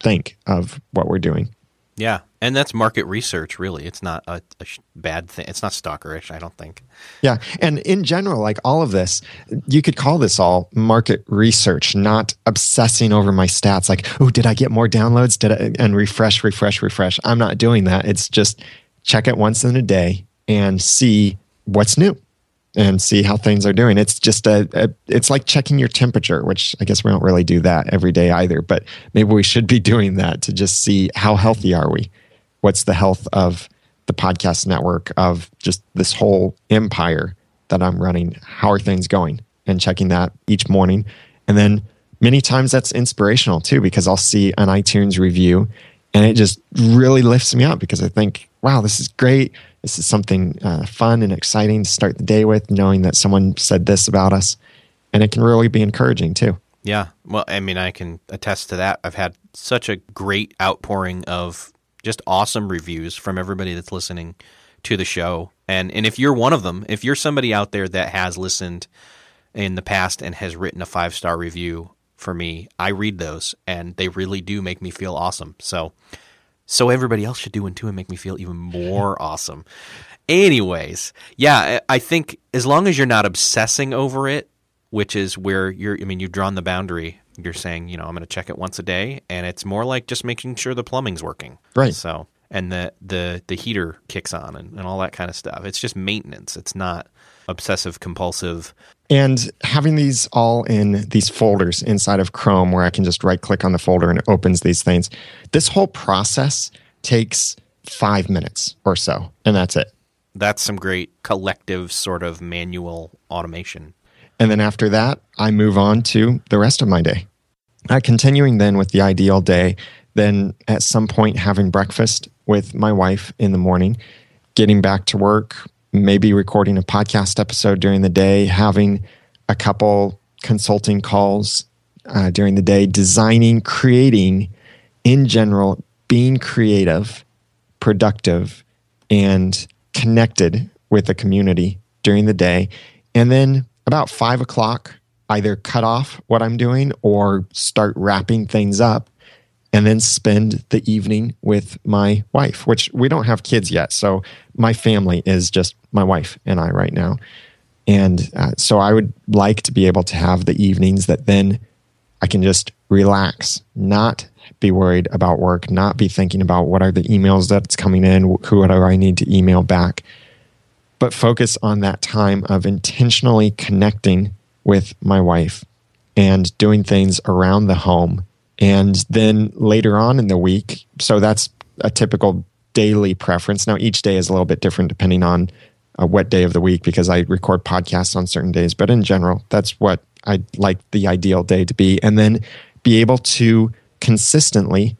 think of what we're doing yeah and that's market research really. It's not a, a bad thing it's not stalkerish i don't think. Yeah. And in general like all of this you could call this all market research not obsessing over my stats like oh did i get more downloads? Did i and refresh refresh refresh. I'm not doing that. It's just check it once in a day and see what's new and see how things are doing. It's just a, a, it's like checking your temperature, which I guess we don't really do that every day either, but maybe we should be doing that to just see how healthy are we? What's the health of the podcast network of just this whole empire that I'm running? How are things going? And checking that each morning. And then many times that's inspirational too, because I'll see an iTunes review and it just really lifts me up because I think, wow, this is great this is something uh, fun and exciting to start the day with, knowing that someone said this about us. And it can really be encouraging too. Yeah. Well, I mean, I can attest to that. I've had such a great outpouring of just awesome reviews from everybody that's listening to the show. And and if you're one of them, if you're somebody out there that has listened in the past and has written a five star review for me, I read those and they really do make me feel awesome. So so everybody else should do one too and make me feel even more awesome. Anyways, yeah, I think as long as you're not obsessing over it, which is where you're, I mean, you've drawn the boundary. You're saying, you know, I'm going to check it once a day, and it's more like just making sure the plumbing's working. Right. So, and the the the heater kicks on and, and all that kind of stuff. It's just maintenance. It's not obsessive compulsive and having these all in these folders inside of Chrome where I can just right click on the folder and it opens these things. This whole process takes five minutes or so, and that's it. That's some great collective sort of manual automation. And then after that, I move on to the rest of my day. Uh, continuing then with the ideal day, then at some point having breakfast with my wife in the morning, getting back to work, maybe recording a podcast episode during the day, having a couple consulting calls uh, during the day, designing, creating in general, being creative, productive, and connected with the community during the day. And then about five o'clock, either cut off what I'm doing or start wrapping things up and then spend the evening with my wife, which we don't have kids yet. So my family is just my wife and I right now. And uh, so I would like to be able to have the evenings that then I can just relax, not be worried about work, not be thinking about what are the emails that's coming in, who do I need to email back, but focus on that time of intentionally connecting with my wife and doing things around the home. And then later on in the week, so that's a typical daily preference. Now, each day is a little bit different depending on uh, what day of the week because I record podcasts on certain days. But in general, that's what I'd like the ideal day to be. And then be able to consistently,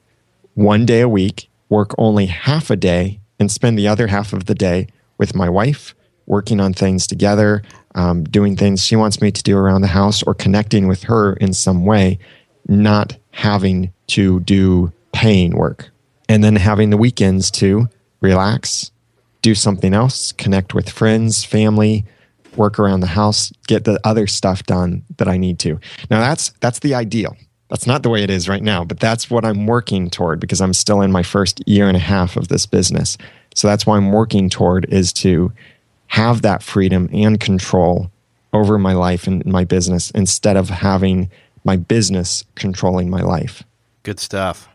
one day a week, work only half a day and spend the other half of the day with my wife, working on things together, um, doing things she wants me to do around the house, or connecting with her in some way, not having to do paying work. And then having the weekends to relax, do something else, connect with friends, family, work around the house, get the other stuff done that I need to. Now that's that's the ideal. That's not the way it is right now, but that's what I'm working toward because I'm still in my first year and a half of this business. So that's why I'm working toward is to have that freedom and control over my life and my business instead of having my business controlling my life. Good stuff.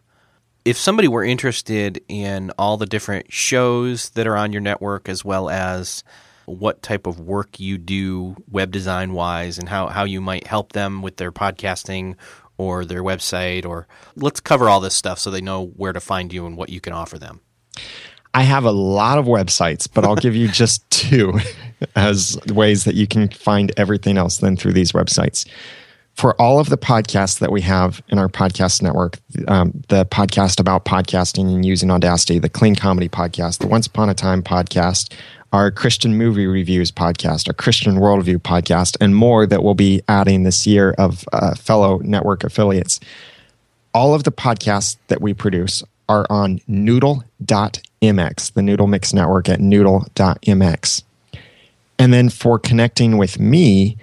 If somebody were interested in all the different shows that are on your network, as well as what type of work you do web design wise and how, how you might help them with their podcasting or their website, or let's cover all this stuff so they know where to find you and what you can offer them. I have a lot of websites, but I'll give you just two as ways that you can find everything else then through these websites. For all of the podcasts that we have in our podcast network, um, the podcast about podcasting and using Audacity, the Clean Comedy podcast, the Once Upon a Time podcast, our Christian movie reviews podcast, our Christian worldview podcast, and more that we'll be adding this year of uh, fellow network affiliates. All of the podcasts that we produce are on noodle.mx, the Noodle Mix Network at noodle.mx. And then for connecting with me,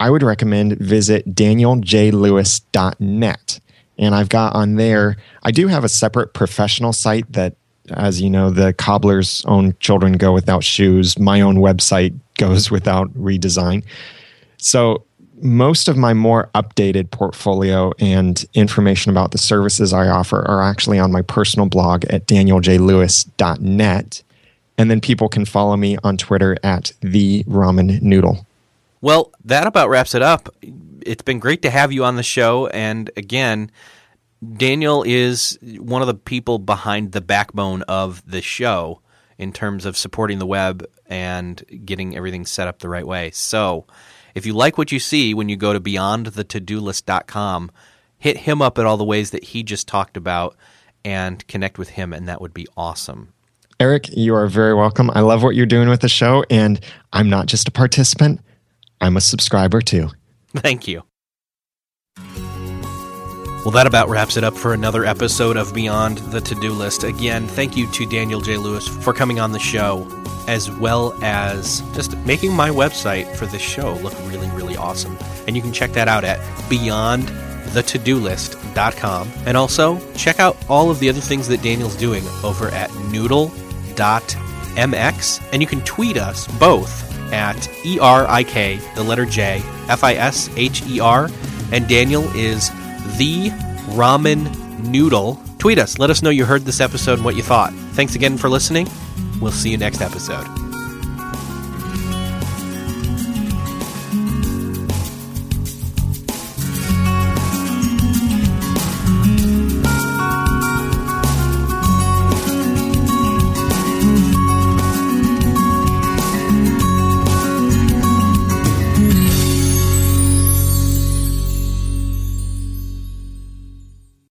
I would recommend visit danieljlewis.net. And I've got on there, I do have a separate professional site that, as you know, the cobbler's own children go without shoes. My own website goes without redesign. So most of my more updated portfolio and information about the services I offer are actually on my personal blog at danieljlewis.net. And then people can follow me on Twitter at the ramen noodle. Well, that about wraps it up. It's been great to have you on the show. And again, Daniel is one of the people behind the backbone of the show in terms of supporting the web and getting everything set up the right way. So, if you like what you see when you go to beyondthetodolist.com, hit him up at all the ways that he just talked about and connect with him, and that would be awesome. Eric, you are very welcome. I love what you're doing with the show, and I'm not just a participant, I'm a subscriber too. Thank you. Well, that about wraps it up for another episode of Beyond the To Do List. Again, thank you to Daniel J. Lewis for coming on the show as well as just making my website for this show look really, really awesome. And you can check that out at beyondthetodolist.com. And also check out all of the other things that Daniel's doing over at noodle.mx. And you can tweet us both at E-R-I-K, the letter J, F-I-S-H-E-R. And Daniel is the ramen noodle. Tweet us. Let us know you heard this episode and what you thought. Thanks again for listening. We'll see you next episode.